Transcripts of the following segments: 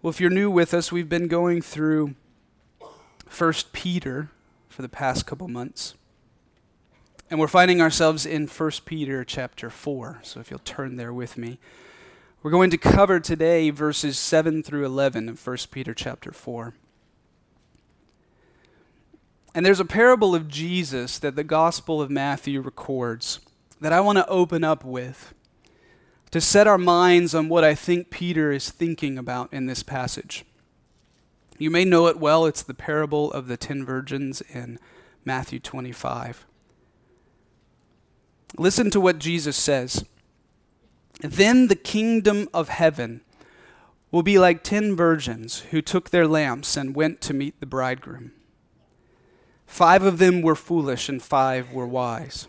Well, if you're new with us, we've been going through 1 Peter for the past couple months. And we're finding ourselves in 1 Peter chapter 4. So if you'll turn there with me. We're going to cover today verses 7 through 11 of 1 Peter chapter 4. And there's a parable of Jesus that the Gospel of Matthew records that I want to open up with to set our minds on what I think Peter is thinking about in this passage. You may know it well. It's the parable of the ten virgins in Matthew 25. Listen to what Jesus says. Then the kingdom of heaven will be like ten virgins who took their lamps and went to meet the bridegroom. Five of them were foolish, and five were wise.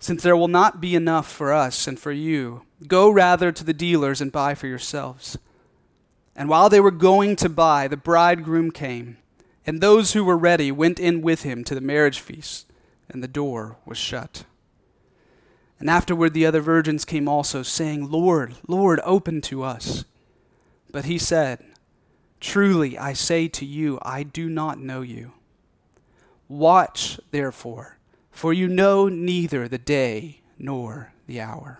since there will not be enough for us and for you, go rather to the dealers and buy for yourselves. And while they were going to buy, the bridegroom came, and those who were ready went in with him to the marriage feast, and the door was shut. And afterward the other virgins came also, saying, Lord, Lord, open to us. But he said, Truly I say to you, I do not know you. Watch, therefore for you know neither the day nor the hour.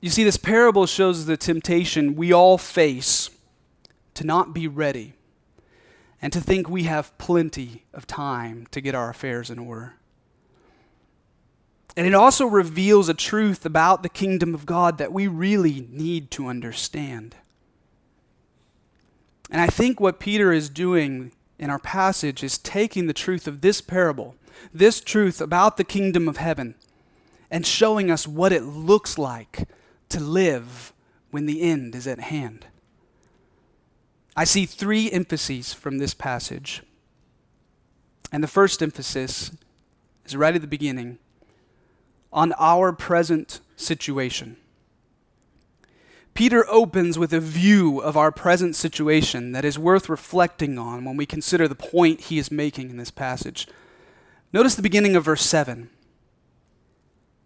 You see, this parable shows the temptation we all face to not be ready and to think we have plenty of time to get our affairs in order. And it also reveals a truth about the kingdom of God that we really need to understand. And I think what Peter is doing in our passage is taking the truth of this parable, this truth about the kingdom of heaven, and showing us what it looks like to live when the end is at hand. I see three emphases from this passage. And the first emphasis is right at the beginning on our present situation. Peter opens with a view of our present situation that is worth reflecting on when we consider the point he is making in this passage. Notice the beginning of verse 7.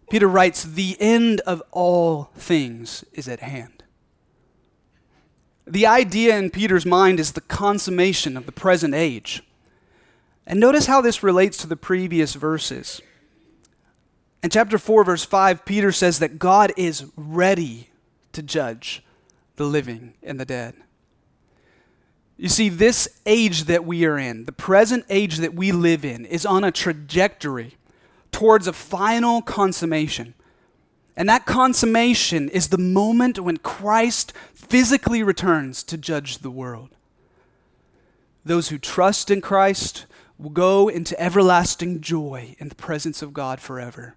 Peter writes, The end of all things is at hand. The idea in Peter's mind is the consummation of the present age. And notice how this relates to the previous verses. In chapter 4, verse 5, Peter says that God is ready to judge the living and the dead. You see, this age that we are in, the present age that we live in, is on a trajectory towards a final consummation. And that consummation is the moment when Christ physically returns to judge the world. Those who trust in Christ will go into everlasting joy in the presence of God forever.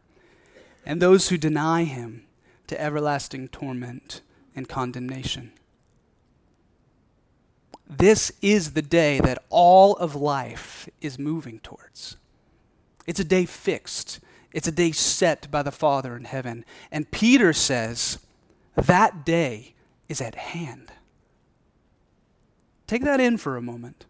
And those who deny him to everlasting torment and condemnation. This is the day that all of life is moving towards. It's a day fixed, it's a day set by the Father in heaven. And Peter says that day is at hand. Take that in for a moment.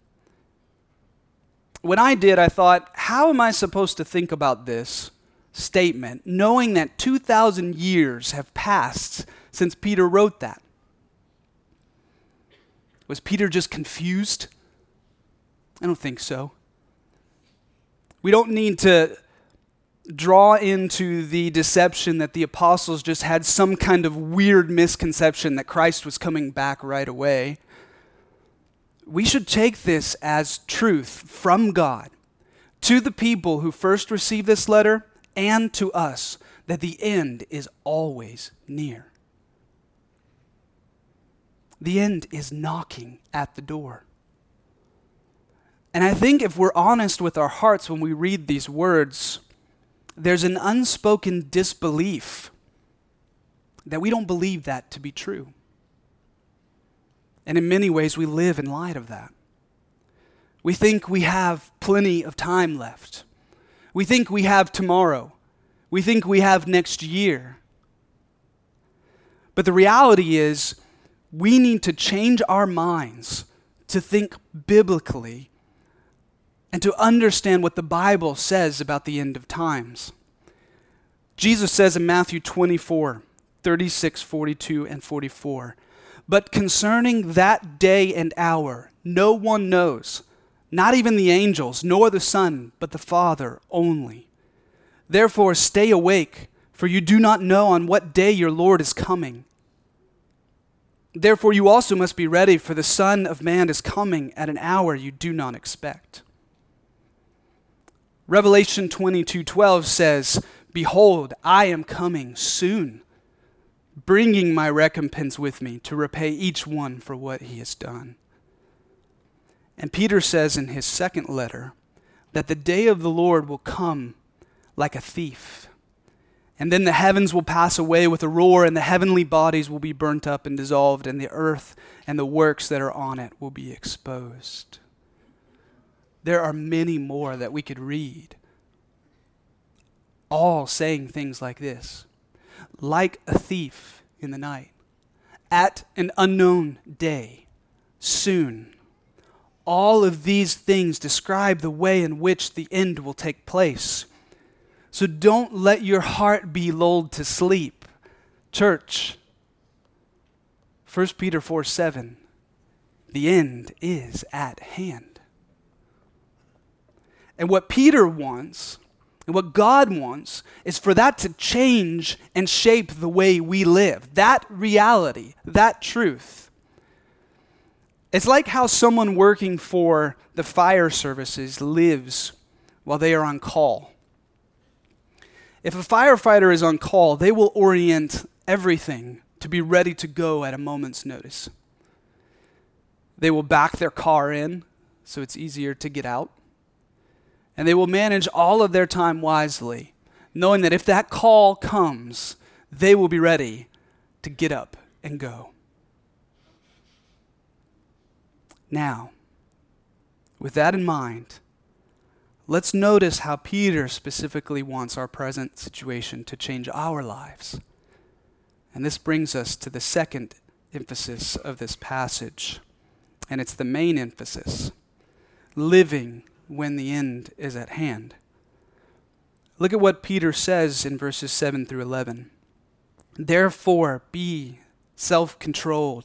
When I did, I thought, how am I supposed to think about this? Statement, knowing that 2,000 years have passed since Peter wrote that? Was Peter just confused? I don't think so. We don't need to draw into the deception that the apostles just had some kind of weird misconception that Christ was coming back right away. We should take this as truth from God to the people who first received this letter and to us that the end is always near. The end is knocking at the door. And I think if we're honest with our hearts when we read these words, there's an unspoken disbelief that we don't believe that to be true. And in many ways, we live in light of that. We think we have plenty of time left. We think we have tomorrow. We think we have next year. But the reality is, we need to change our minds to think biblically and to understand what the Bible says about the end of times. Jesus says in Matthew 24, 36, 42, and 44, But concerning that day and hour, no one knows, not even the angels, nor the Son, but the Father only. Therefore, stay awake, for you do not know on what day your Lord is coming. Therefore, you also must be ready, for the Son of Man is coming at an hour you do not expect. Revelation 22:12 says, "Behold, I am coming soon, bringing my recompense with me to repay each one for what he has done." And Peter says in his second letter that the day of the Lord will come like a thief. And then the heavens will pass away with a roar, and the heavenly bodies will be burnt up and dissolved, and the earth and the works that are on it will be exposed. There are many more that we could read, all saying things like this like a thief in the night, at an unknown day, soon. All of these things describe the way in which the end will take place. So don't let your heart be lulled to sleep. Church, 1 Peter 4 7, the end is at hand. And what Peter wants, and what God wants, is for that to change and shape the way we live. That reality, that truth. It's like how someone working for the fire services lives while they are on call. If a firefighter is on call, they will orient everything to be ready to go at a moment's notice. They will back their car in so it's easier to get out. And they will manage all of their time wisely, knowing that if that call comes, they will be ready to get up and go. Now, with that in mind, Let's notice how Peter specifically wants our present situation to change our lives. And this brings us to the second emphasis of this passage, and it's the main emphasis living when the end is at hand. Look at what Peter says in verses 7 through 11. Therefore, be self controlled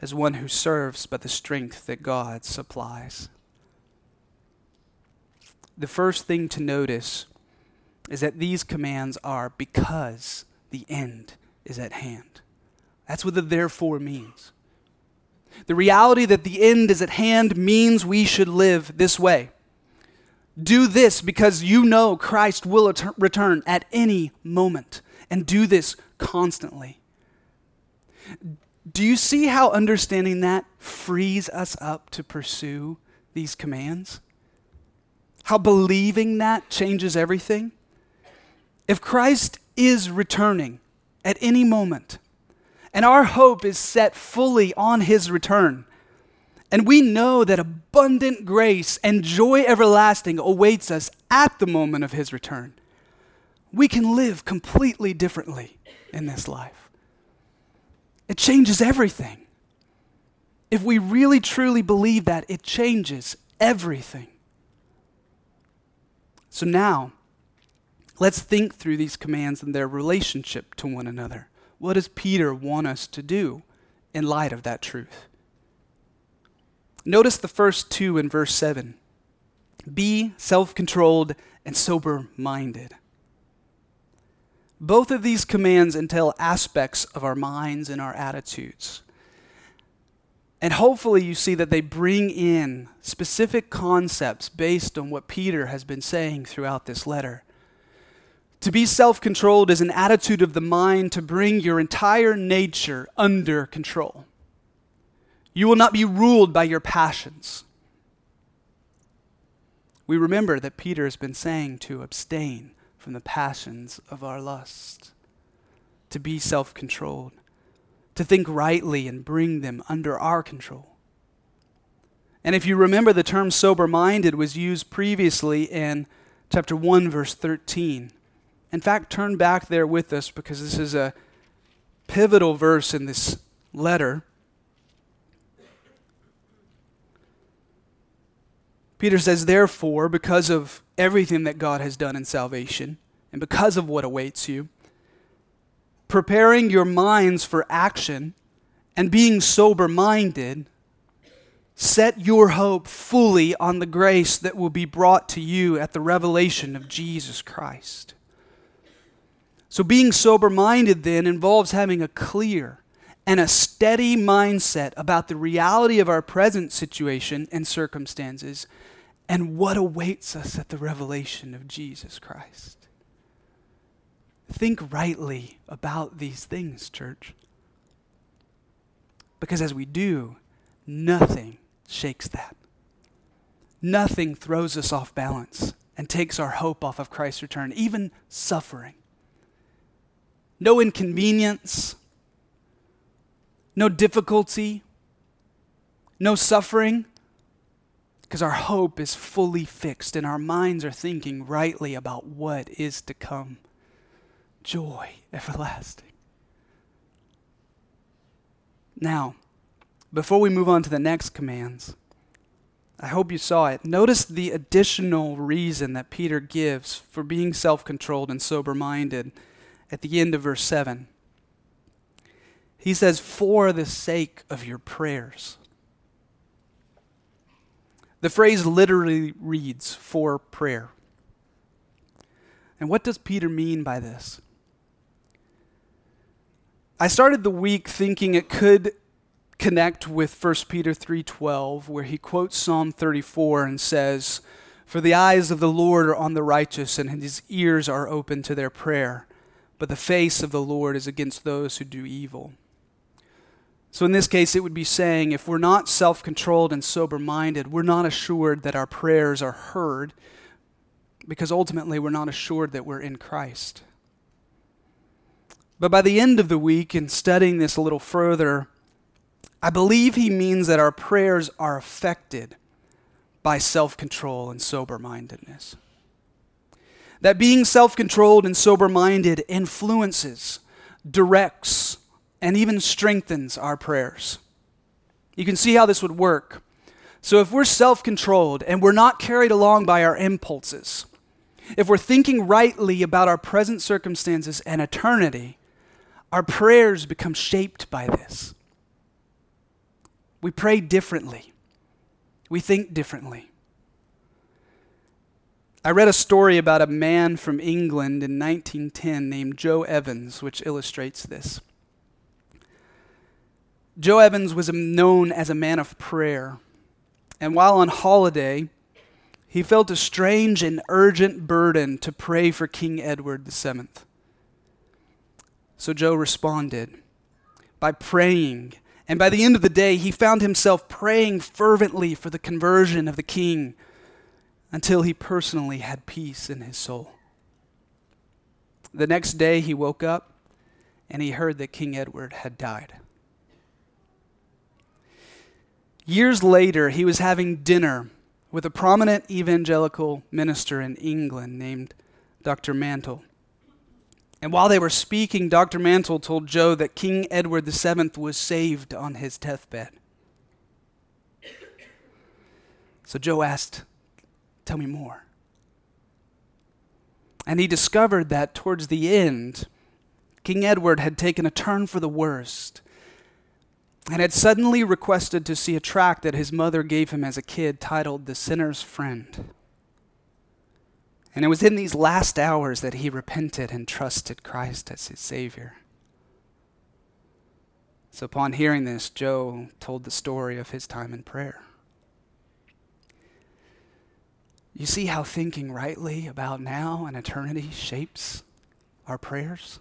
as one who serves by the strength that God supplies the first thing to notice is that these commands are because the end is at hand. That's what the therefore means. The reality that the end is at hand means we should live this way. Do this because you know Christ will return at any moment, and do this constantly. Do you see how understanding that frees us up to pursue these commands? How believing that changes everything? If Christ is returning at any moment, and our hope is set fully on his return, and we know that abundant grace and joy everlasting awaits us at the moment of his return, we can live completely differently in this life. It changes everything. If we really truly believe that, it changes everything. So now, let's think through these commands and their relationship to one another. What does Peter want us to do in light of that truth? Notice the first two in verse 7 be self controlled and sober minded. Both of these commands entail aspects of our minds and our attitudes. And hopefully, you see that they bring in specific concepts based on what Peter has been saying throughout this letter. To be self controlled is an attitude of the mind to bring your entire nature under control. You will not be ruled by your passions. We remember that Peter has been saying to abstain from the passions of our lust, to be self controlled to think rightly and bring them under our control. And if you remember, the term sober minded was used previously in chapter 1, verse 13. In fact, turn back there with us because this is a pivotal verse in this letter. Peter says, Therefore, because of everything that God has done in salvation, and because of what awaits you, preparing your minds for action and being sober minded, set your hope fully on the grace that will be brought to you at the revelation of Jesus Christ. So, being sober minded then involves having a clear and a steady mindset about the reality of our present situation and circumstances and what awaits us at the revelation of Jesus Christ. Think rightly about these things, church. Because as we do, nothing shakes that. Nothing throws us off balance and takes our hope off of Christ's return, even suffering. No inconvenience, no difficulty, no suffering, because our hope is fully fixed and our minds are thinking rightly about what is to come joy everlasting. Now, before we move on to the next commands, I hope you saw it. Notice the additional reason that Peter gives for being self controlled and sober minded at the end of verse 7. He says, For the sake of your prayers. The phrase literally reads, for prayer. And what does Peter mean by this? I started the week thinking it could connect with 1 Peter 3:12 where he quotes Psalm 34 and says, "For the eyes of the Lord are on the righteous and his ears are open to their prayer, but the face of the Lord is against those who do evil." So in this case it would be saying if we're not self-controlled and sober-minded, we're not assured that our prayers are heard because ultimately we're not assured that we're in Christ. But by the end of the week, in studying this a little further, I believe he means that our prayers are affected by self control and sober mindedness. That being self controlled and sober minded influences, directs, and even strengthens our prayers. You can see how this would work. So, if we're self controlled and we're not carried along by our impulses, if we're thinking rightly about our present circumstances and eternity, our prayers become shaped by this. We pray differently, we think differently. I read a story about a man from England in 1910 named Joe Evans, which illustrates this. Joe Evans was known as a man of prayer, and while on holiday, he felt a strange and urgent burden to pray for King Edward VII. So Joe responded by praying. And by the end of the day, he found himself praying fervently for the conversion of the king until he personally had peace in his soul. The next day, he woke up and he heard that King Edward had died. Years later, he was having dinner with a prominent evangelical minister in England named Dr. Mantle. And while they were speaking, Dr. Mantle told Joe that King Edward VII was saved on his deathbed. So Joe asked, Tell me more. And he discovered that towards the end, King Edward had taken a turn for the worst and had suddenly requested to see a tract that his mother gave him as a kid titled The Sinner's Friend. And it was in these last hours that he repented and trusted Christ as his Savior. So, upon hearing this, Joe told the story of his time in prayer. You see how thinking rightly about now and eternity shapes our prayers?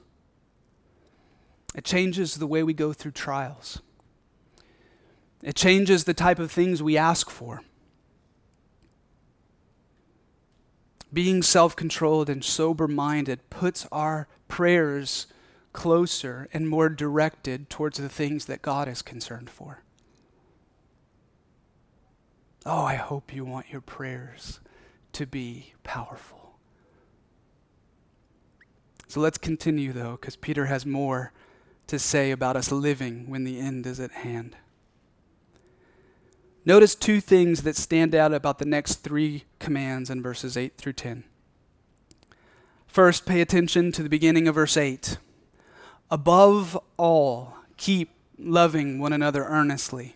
It changes the way we go through trials. It changes the type of things we ask for. Being self controlled and sober minded puts our prayers closer and more directed towards the things that God is concerned for. Oh, I hope you want your prayers to be powerful. So let's continue, though, because Peter has more to say about us living when the end is at hand. Notice two things that stand out about the next three commands in verses 8 through 10. First, pay attention to the beginning of verse 8. Above all, keep loving one another earnestly.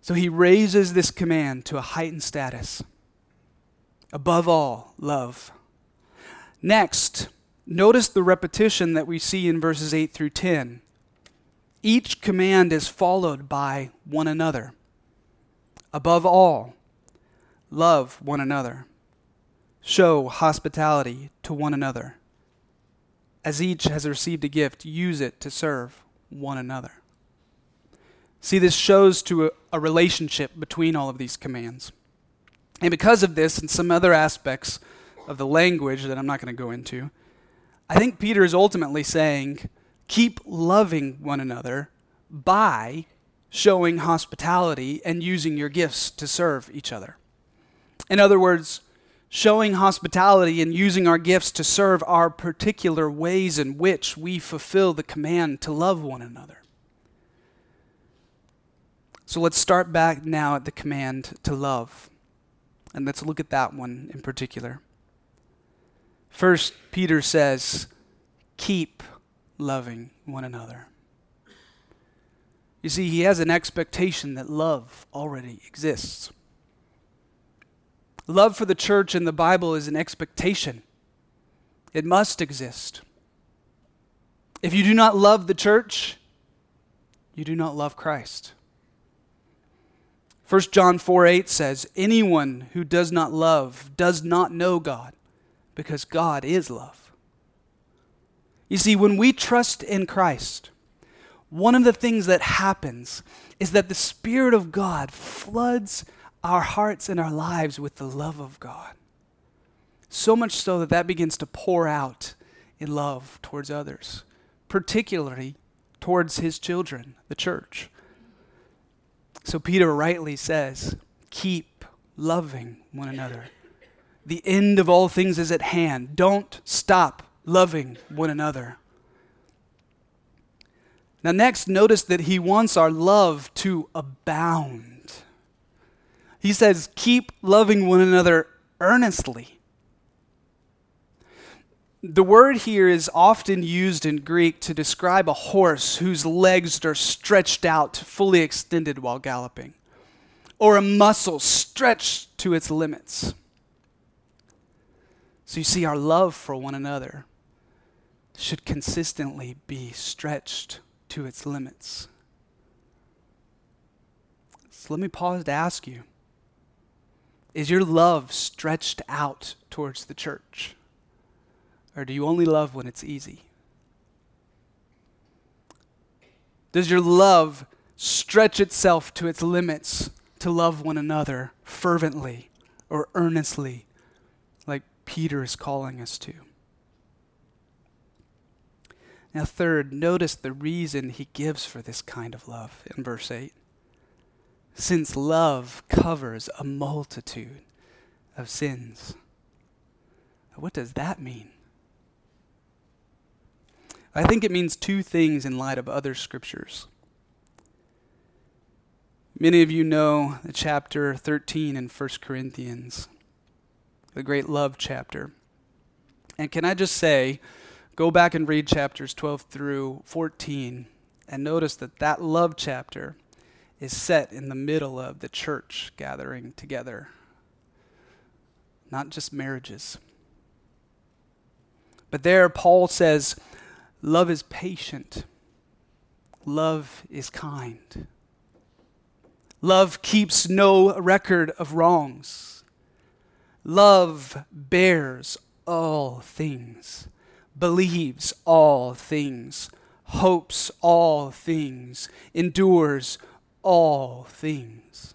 So he raises this command to a heightened status. Above all, love. Next, notice the repetition that we see in verses 8 through 10. Each command is followed by one another. Above all, love one another. Show hospitality to one another. As each has received a gift, use it to serve one another. See, this shows to a, a, relationship between all of these commands. And because of this and some other aspects of the language that I'm not going to go into, I think Peter is ultimately saying, keep loving one another by showing hospitality and using your gifts to serve each other. In other words, showing hospitality and using our gifts to serve our particular ways in which we fulfill the command to love one another. So let's start back now at the command to love. And let's look at that one in particular. First, Peter says, keep loving one another. You see, he has an expectation that love already exists. Love for the church in the Bible is an expectation, it must exist. If you do not love the church, you do not love Christ. 1 John 4 8 says, Anyone who does not love does not know God, because God is love. You see, when we trust in Christ, one of the things that happens is that the Spirit of God floods our hearts and our lives with the love of God. So much so that that begins to pour out in love towards others, particularly towards his children, the church. So Peter rightly says, keep loving one another. The end of all things is at hand. Don't stop loving one another. Now, next, notice that he wants our love to abound. He says, keep loving one another earnestly. The word here is often used in Greek to describe a horse whose legs are stretched out, fully extended while galloping, or a muscle stretched to its limits. So you see, our love for one another should consistently be stretched to its limits. So let me pause to ask you Is your love stretched out towards the church? Or do you only love when it's easy? Does your love stretch itself to its limits to love one another fervently or earnestly, like Peter is calling us to? Now, third, notice the reason he gives for this kind of love in verse 8. Since love covers a multitude of sins. What does that mean? I think it means two things in light of other scriptures. Many of you know the chapter 13 in 1 Corinthians, the great love chapter. And can I just say, Go back and read chapters 12 through 14 and notice that that love chapter is set in the middle of the church gathering together, not just marriages. But there, Paul says, Love is patient. love is kind. Love keeps no record of wrongs. Love bears all things, believes all things, hopes all things, endures all things.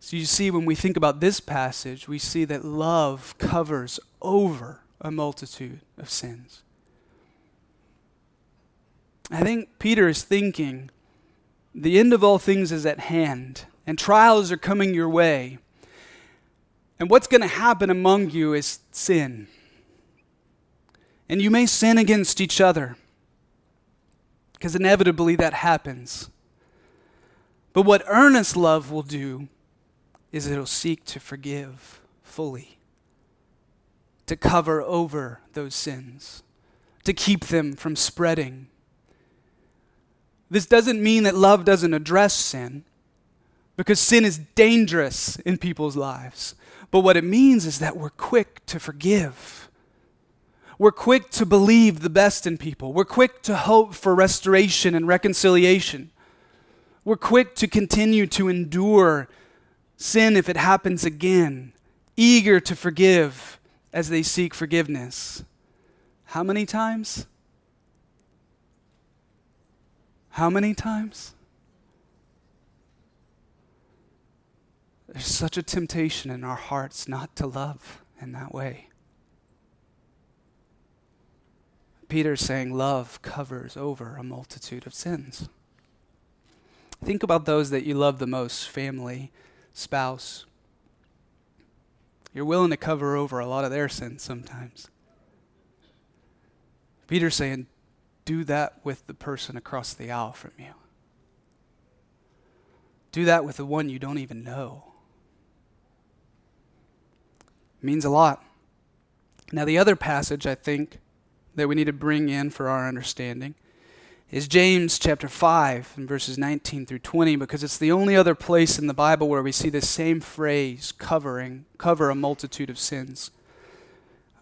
So you see, when we think about this passage, we see that love covers over a multitude of sins. I think Peter is thinking the end of all things is at hand, and trials are coming your way. And what's going to happen among you is sin. And you may sin against each other, because inevitably that happens. But what earnest love will do is it'll seek to forgive fully, to cover over those sins, to keep them from spreading this doesn't mean that love doesn't address sin, because sin is dangerous in people's lives. But what it means is that we're quick to forgive. We're quick to believe the best in people. We're quick to hope for restoration and reconciliation. We're quick to continue to endure sin if it happens again, eager to forgive as they seek forgiveness. How many times? How many times? There's such a temptation in our hearts not to love in that way. Peter's saying love covers over a multitude of sins. Think about those that you love the most family, spouse. You're willing to cover over a lot of their sins sometimes. Peter's saying, do that with the person across the aisle from you. Do that with the one you don't even know. It means a lot. Now, the other passage I think that we need to bring in for our understanding is James chapter 5 and verses 19 through 20 because it's the only other place in the Bible where we see the same phrase covering cover a multitude of sins.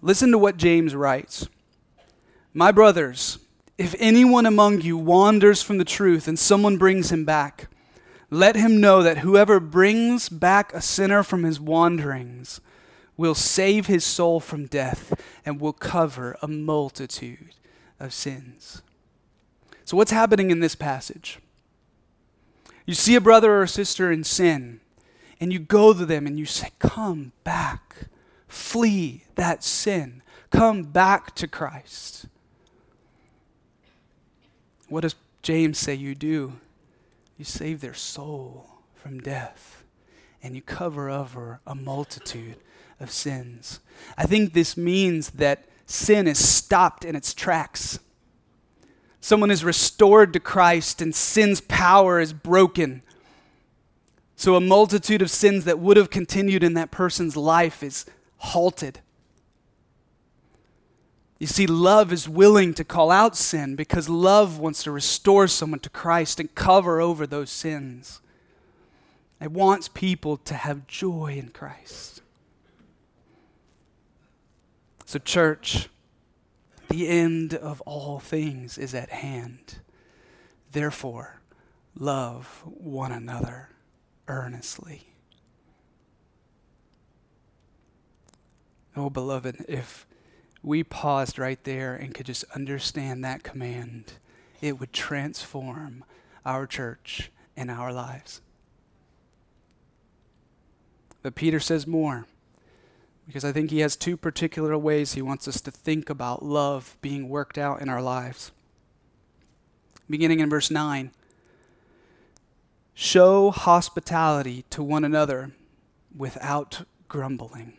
Listen to what James writes. My brothers, if anyone among you wanders from the truth and someone brings him back, let him know that whoever brings back a sinner from his wanderings will save his soul from death and will cover a multitude of sins. So, what's happening in this passage? You see a brother or a sister in sin, and you go to them and you say, Come back, flee that sin, come back to Christ. What does James say you do? You save their soul from death and you cover over a multitude of sins. I think this means that sin is stopped in its tracks. Someone is restored to Christ and sin's power is broken. So a multitude of sins that would have continued in that person's life is halted. You see, love is willing to call out sin because love wants to restore someone to Christ and cover over those sins. It wants people to have joy in Christ. So, church, the end of all things is at hand. Therefore, love one another earnestly. Oh, beloved, if we paused right there and could just understand that command, it would transform our church and our lives. But Peter says more because I think he has two particular ways he wants us to think about love being worked out in our lives. Beginning in verse 9 Show hospitality to one another without grumbling.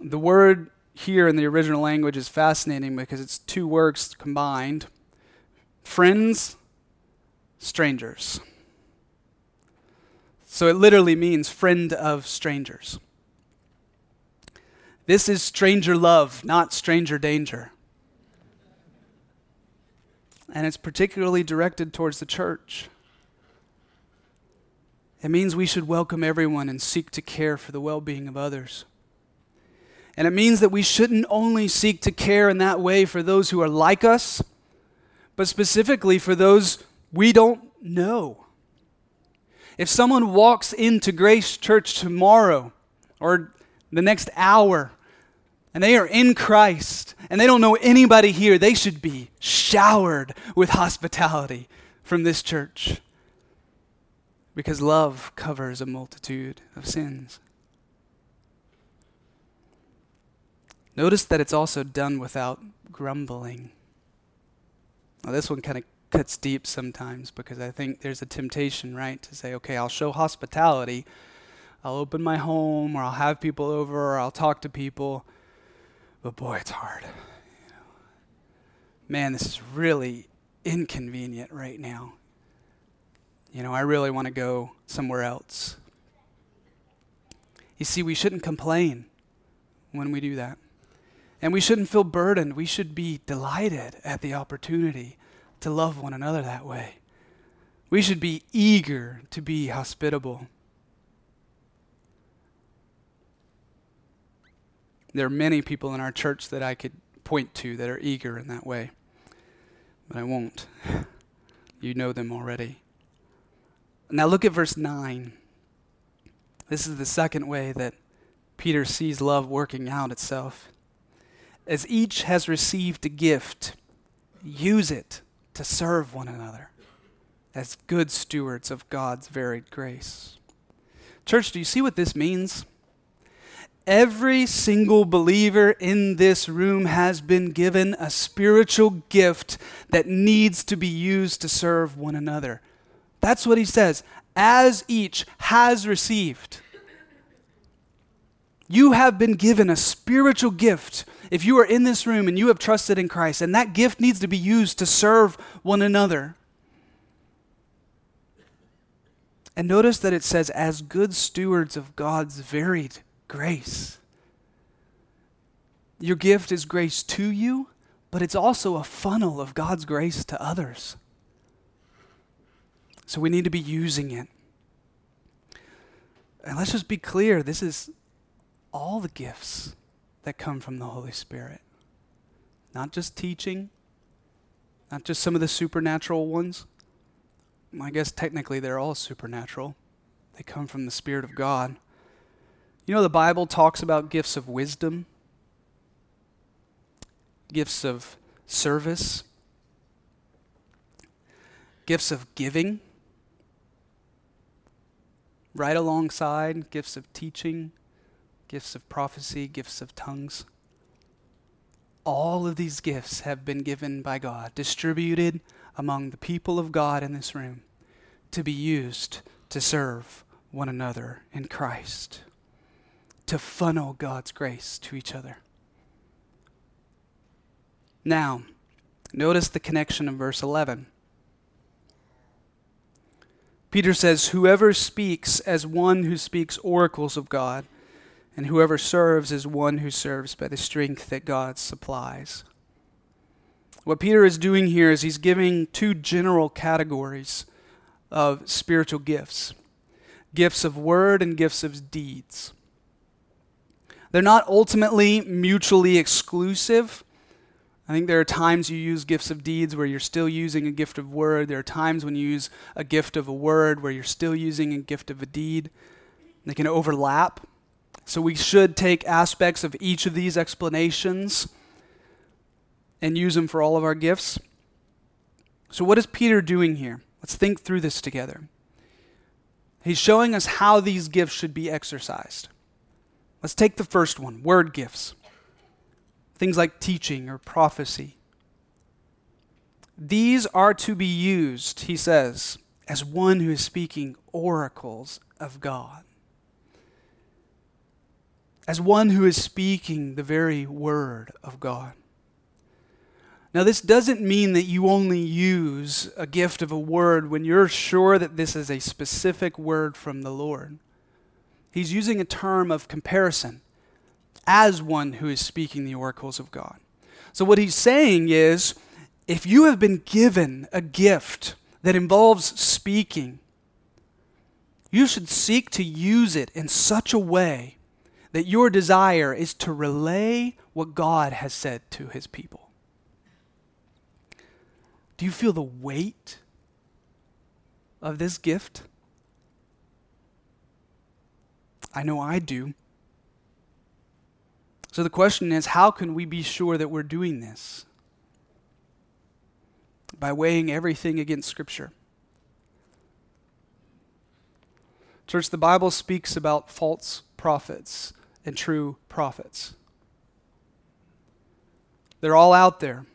The word here in the original language is fascinating because it's two words combined friends, strangers. So it literally means friend of strangers. This is stranger love, not stranger danger. And it's particularly directed towards the church. It means we should welcome everyone and seek to care for the well being of others. And it means that we shouldn't only seek to care in that way for those who are like us, but specifically for those we don't know. If someone walks into Grace Church tomorrow or the next hour and they are in Christ and they don't know anybody here, they should be showered with hospitality from this church because love covers a multitude of sins. Notice that it's also done without grumbling. Now, this one kind of cuts deep sometimes because I think there's a temptation, right, to say, okay, I'll show hospitality. I'll open my home or I'll have people over or I'll talk to people. But boy, it's hard. You know. Man, this is really inconvenient right now. You know, I really want to go somewhere else. You see, we shouldn't complain when we do that. And we shouldn't feel burdened. We should be delighted at the opportunity to love one another that way. We should be eager to be hospitable. There are many people in our church that I could point to that are eager in that way, but I won't. you know them already. Now look at verse 9. This is the second way that Peter sees love working out itself. As each has received a gift, use it to serve one another as good stewards of God's varied grace. Church, do you see what this means? Every single believer in this room has been given a spiritual gift that needs to be used to serve one another. That's what he says. As each has received. You have been given a spiritual gift if you are in this room and you have trusted in Christ, and that gift needs to be used to serve one another. And notice that it says, as good stewards of God's varied grace. Your gift is grace to you, but it's also a funnel of God's grace to others. So we need to be using it. And let's just be clear this is all the gifts that come from the Holy Spirit. Not just teaching, not just some of the supernatural ones. I guess technically they're all supernatural, they come from the Spirit of God. You know, the Bible talks about gifts of wisdom, gifts of service, gifts of giving right alongside gifts of teaching, gifts of prophecy, gifts of tongues. All of these gifts have been given by God, distributed among the people of God in this room to be used to serve one another in Christ, to funnel God's grace to each other. Now, notice the connection in verse 11. Peter says, Whoever speaks as one who speaks oracles of God, and whoever serves is one who serves by the strength that God supplies. What Peter is doing here is he's giving two general categories of spiritual gifts gifts of word and gifts of deeds. They're not ultimately mutually exclusive, I think there are times you use gifts of deeds where you're still using a gift of word. There are times when you use a gift of a word where you're still using a gift of a deed. They can overlap. So we should take aspects of each of these explanations and use them for all of our gifts. So, what is Peter doing here? Let's think through this together. He's showing us how these gifts should be exercised. Let's take the first one word gifts things like teaching or prophecy. These are to be used, he says, as one who is speaking oracles of God, as one who is speaking the very word of God. Now, this doesn't mean that you only use a gift of a word when you're sure that this is a specific word from the Lord. He's using a term of comparison as one who is speaking the oracles of God. So, what he's saying is if you have been given a gift that involves speaking, you should seek to use it in such a way that your desire is to relay what God has said to his people? Do you feel the weight of this gift? I know I do. So the question is how can we be sure that we're doing this? By weighing everything against Scripture. Church, the Bible speaks about false prophets and true prophets. They're all out there.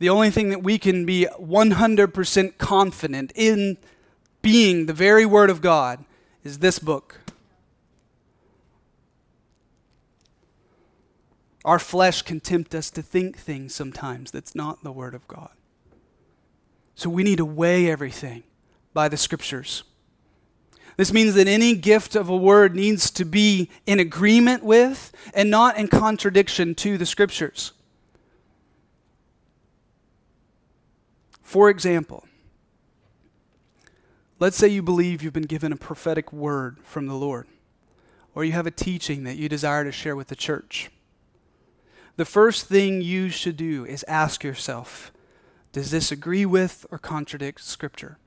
The only thing that we can be 100% confident in being the very Word of God is this book. Our flesh can tempt us to think things sometimes that's not the Word of God. So we need to weigh everything by the Scriptures. This means that any gift of a word needs to be in agreement with and not in contradiction to the Scriptures. For example, let's say you believe you've been given a prophetic word from the Lord, or you have a teaching that you desire to share with the church the first thing you should do is ask yourself Does this agree with or contradict Scripture?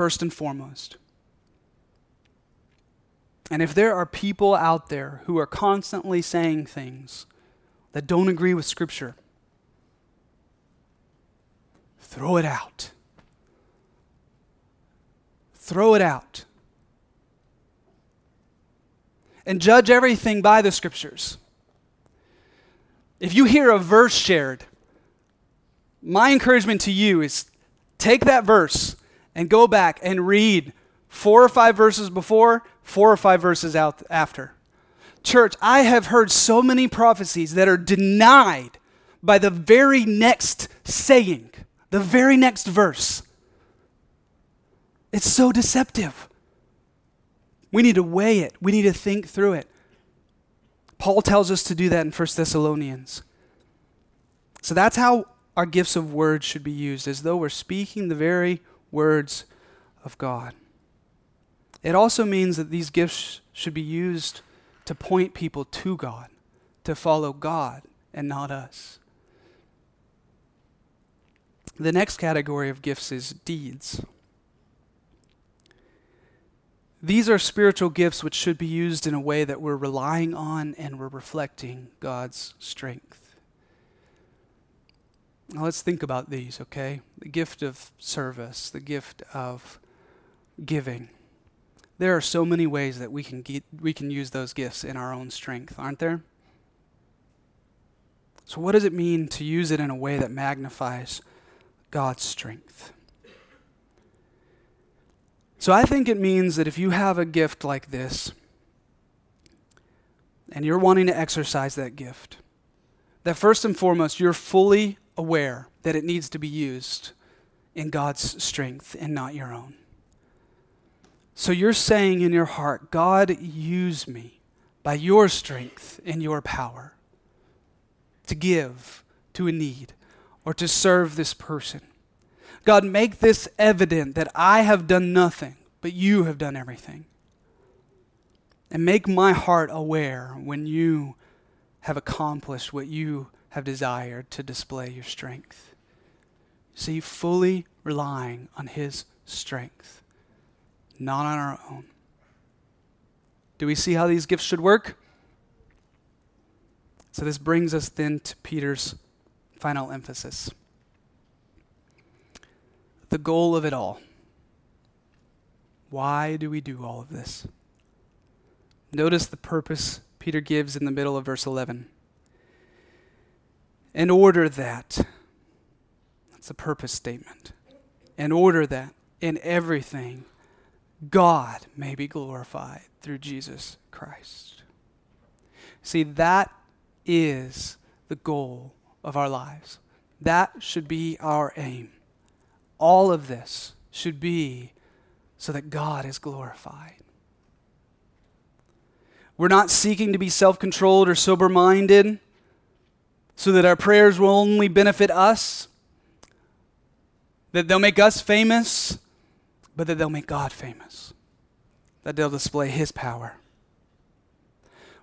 First and foremost. And if there are people out there who are constantly saying things that don't agree with Scripture, throw it out. Throw it out and judge everything by the scriptures. If you hear a verse shared, my encouragement to you is take that verse and go back and read four or five verses before, four or five verses out after. Church, I have heard so many prophecies that are denied by the very next saying, the very next verse. It's so deceptive. We need to weigh it, we need to think through it. Paul tells us to do that in 1 Thessalonians. So that's how our gifts of words should be used, as though we're speaking the very words of God. It also means that these gifts should be used to point people to God, to follow God and not us. The next category of gifts is deeds. These are spiritual gifts which should be used in a way that we're relying on and we're reflecting God's strength. Now let's think about these, okay? The gift of service, the gift of giving. There are so many ways that we can get, we can use those gifts in our own strength, aren't there? So what does it mean to use it in a way that magnifies God's strength? So I think it means that if you have a gift like this, and you're wanting to exercise that gift, that first and foremost, you're fully aware that it needs to be used in God's strength and not your own. So you're saying in your heart, God, use me by your strength and your power to give to a need or to serve this person. God, make this evident that I have done nothing, but you have done everything. And make my heart aware when you have accomplished what you have desired to display your strength. See, fully relying on His strength, not on our own. Do we see how these gifts should work? So, this brings us then to Peter's final emphasis the goal of it all. Why do we do all of this? Notice the purpose Peter gives in the middle of verse 11. In order that, that's a purpose statement, in order that in everything God may be glorified through Jesus Christ. See, that is the goal of our lives. That should be our aim all of this should be so that God is glorified. We're not seeking to be self controlled or sober minded so that our prayers will only benefit us, that they'll make us famous, but that they'll make God famous, that they'll display His power.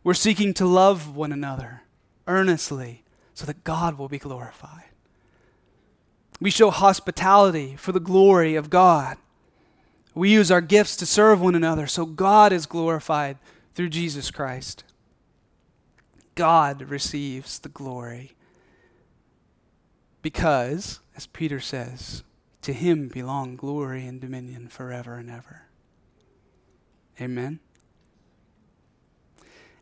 We're seeking to love one another earnestly so that God will be glorified. We show hospitality for the glory of God. We use our gifts to serve one another so God is glorified through Jesus Christ. God receives the glory because, as Peter says, to him belong glory and dominion forever and ever. Amen.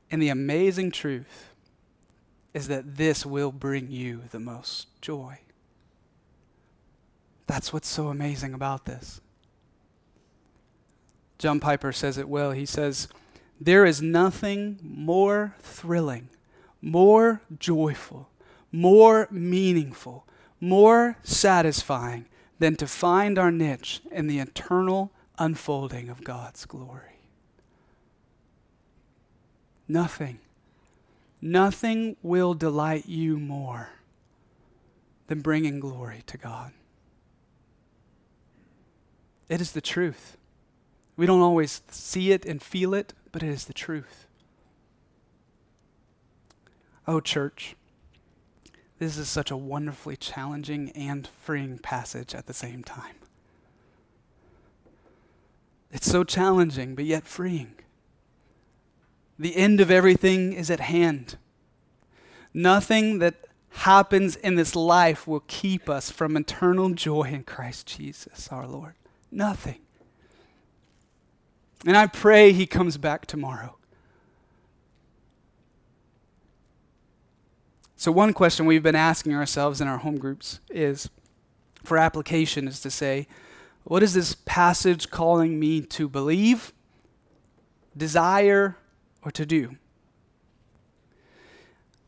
And the amazing truth is that this will bring you the most joy. That's what's so amazing about this. John Piper says it well. He says, There is nothing more thrilling, more joyful, more meaningful, more satisfying than to find our niche in the eternal unfolding of God's glory. Nothing, nothing will delight you more than bringing glory to God. It is the truth. We don't always see it and feel it, but it is the truth. Oh, church, this is such a wonderfully challenging and freeing passage at the same time. It's so challenging, but yet freeing. The end of everything is at hand. Nothing that happens in this life will keep us from eternal joy in Christ Jesus, our Lord. Nothing. And I pray he comes back tomorrow. So, one question we've been asking ourselves in our home groups is for application is to say, what is this passage calling me to believe, desire, or to do?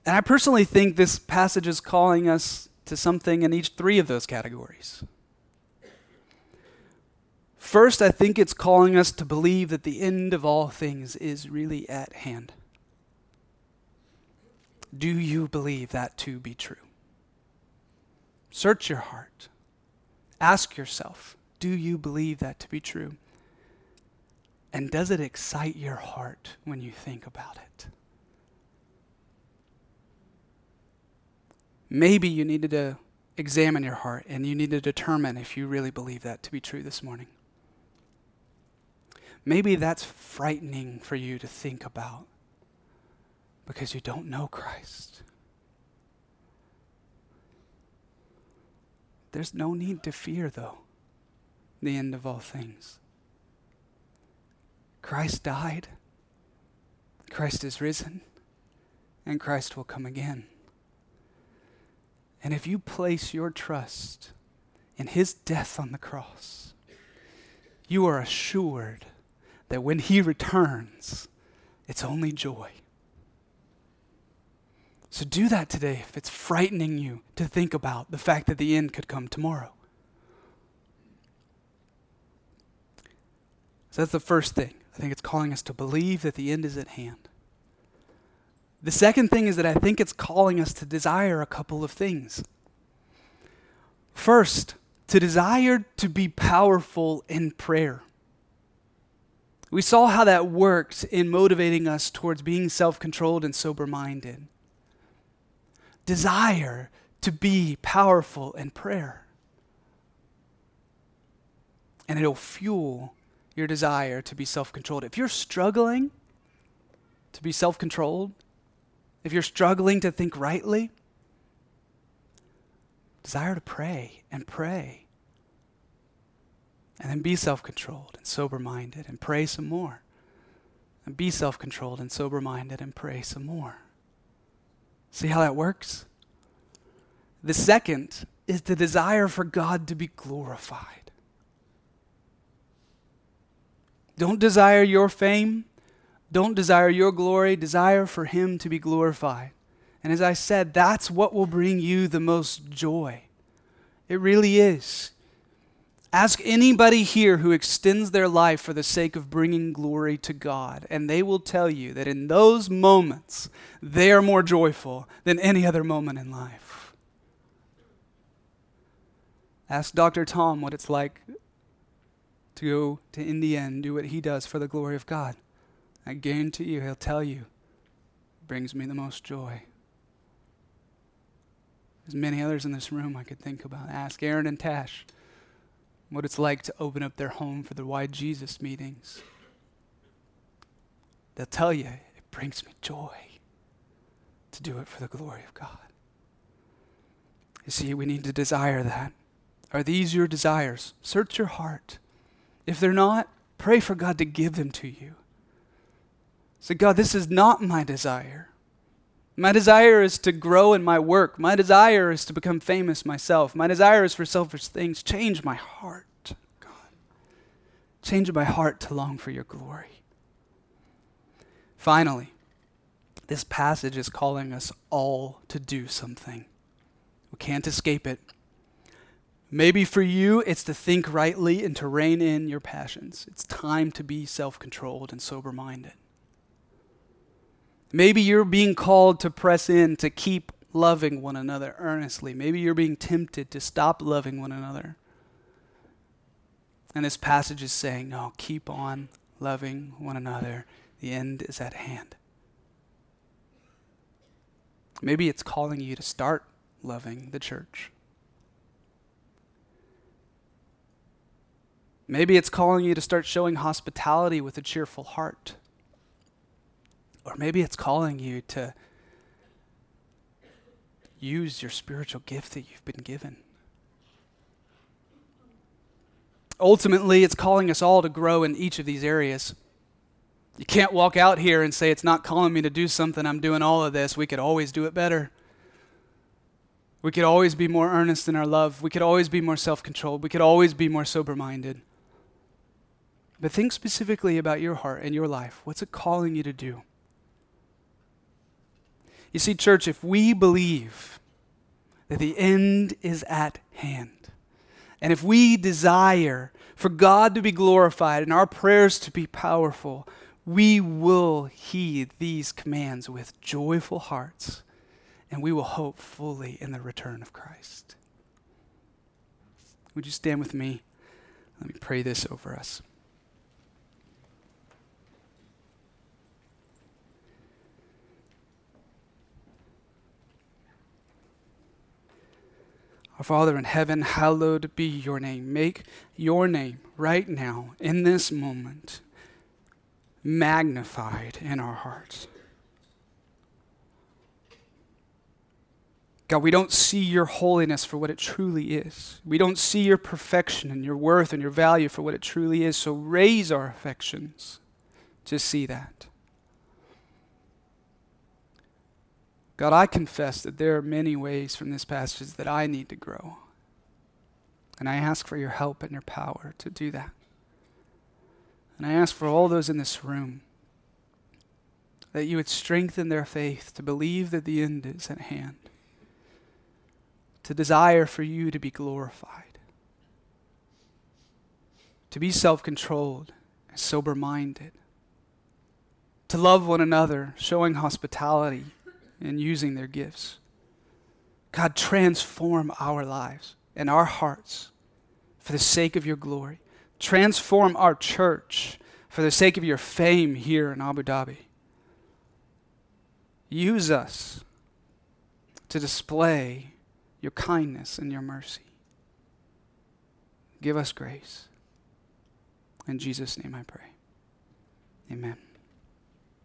And I personally think this passage is calling us to something in each three of those categories. First, I think it's calling us to believe that the end of all things is really at hand. Do you believe that to be true? Search your heart. Ask yourself do you believe that to be true? And does it excite your heart when you think about it? Maybe you needed to examine your heart and you need to determine if you really believe that to be true this morning. Maybe that's frightening for you to think about because you don't know Christ. There's no need to fear, though, the end of all things. Christ died, Christ is risen, and Christ will come again. And if you place your trust in his death on the cross, you are assured that when He returns, it's only joy. So do that today if it's frightening you to think about the fact that the end could come tomorrow. So that's the first thing. I think it's calling us to believe that the end is at hand. The second thing is that I think it's calling us to desire a couple of things. First, to desire to be powerful in prayer. We saw how that worked in motivating us towards being self controlled and sober minded. Desire to be powerful in prayer. And it'll fuel your desire to be self controlled. If you're struggling to be self controlled, if you're struggling to think rightly, desire to pray and pray and then be self controlled and sober minded and pray some more. And be self controlled and sober minded and pray some more. See how that works? The second is the desire for God to be glorified. Don't desire your fame. Don't desire your glory. Desire for Him to be glorified. And as I said, that's what will bring you the most joy. It really is. Ask anybody here who extends their life for the sake of bringing glory to God, and they will tell you that in those moments, they are more joyful than any other moment in life. Ask Dr. Tom what it's like to go to India and do what he does for the glory of God. I guarantee you, he'll tell you brings me the most joy. There's many others in this room I could think about. Ask Aaron and Tash what it's like to open up their home for the Why Jesus meetings. They'll tell you it brings me joy to do it for the glory of God. You see, we need to desire that. Are these your desires? Search your heart. If they're not, pray for God to give them to you. Say, God, this is not my desire. My desire is to grow in my work. My desire is to become famous myself. My desire is for selfish things. Change my heart, God. Change my heart to long for your glory. Finally, this passage is calling us all to do something. We can't escape it. Maybe for you, it's to think rightly and to rein in your passions. It's time to be self controlled and sober minded. Maybe you're being called to press in to keep loving one another earnestly. Maybe you're being tempted to stop loving one another. And this passage is saying, no, keep on loving one another. The end is at hand. Maybe it's calling you to start loving the church. Maybe it's calling you to start showing hospitality with a cheerful heart. Or maybe it's calling you to use your spiritual gift that you've been given. Ultimately, it's calling us all to grow in each of these areas. You can't walk out here and say, It's not calling me to do something, I'm doing all of this. We could always do it better. We could always be more earnest in our love. We could always be more self controlled. We could always be more sober minded. But think specifically about your heart and your life. What's it calling you to do? You see, church, if we believe that the end is at hand, and if we desire for God to be glorified and our prayers to be powerful, we will heed these commands with joyful hearts, and we will hope fully in the return of Christ. Would you stand with me? Let me pray this over us. Our Father in heaven, hallowed be your name. Make your name right now, in this moment, magnified in our hearts. God, we don't see your holiness for what it truly is. We don't see your perfection and your worth and your value for what it truly is. So raise our affections to see that. God, I confess that there are many ways from this passage that I need to grow. And I ask for your help and your power to do that. And I ask for all those in this room that you would strengthen their faith to believe that the end is at hand, to desire for you to be glorified, to be self controlled and sober minded, to love one another, showing hospitality and using their gifts. God, transform our lives and our hearts for the sake of your glory. Transform our church for the sake of your fame here in Abu Dhabi. Use us to display your kindness and your mercy. Give us grace. In Jesus' name I pray. Amen.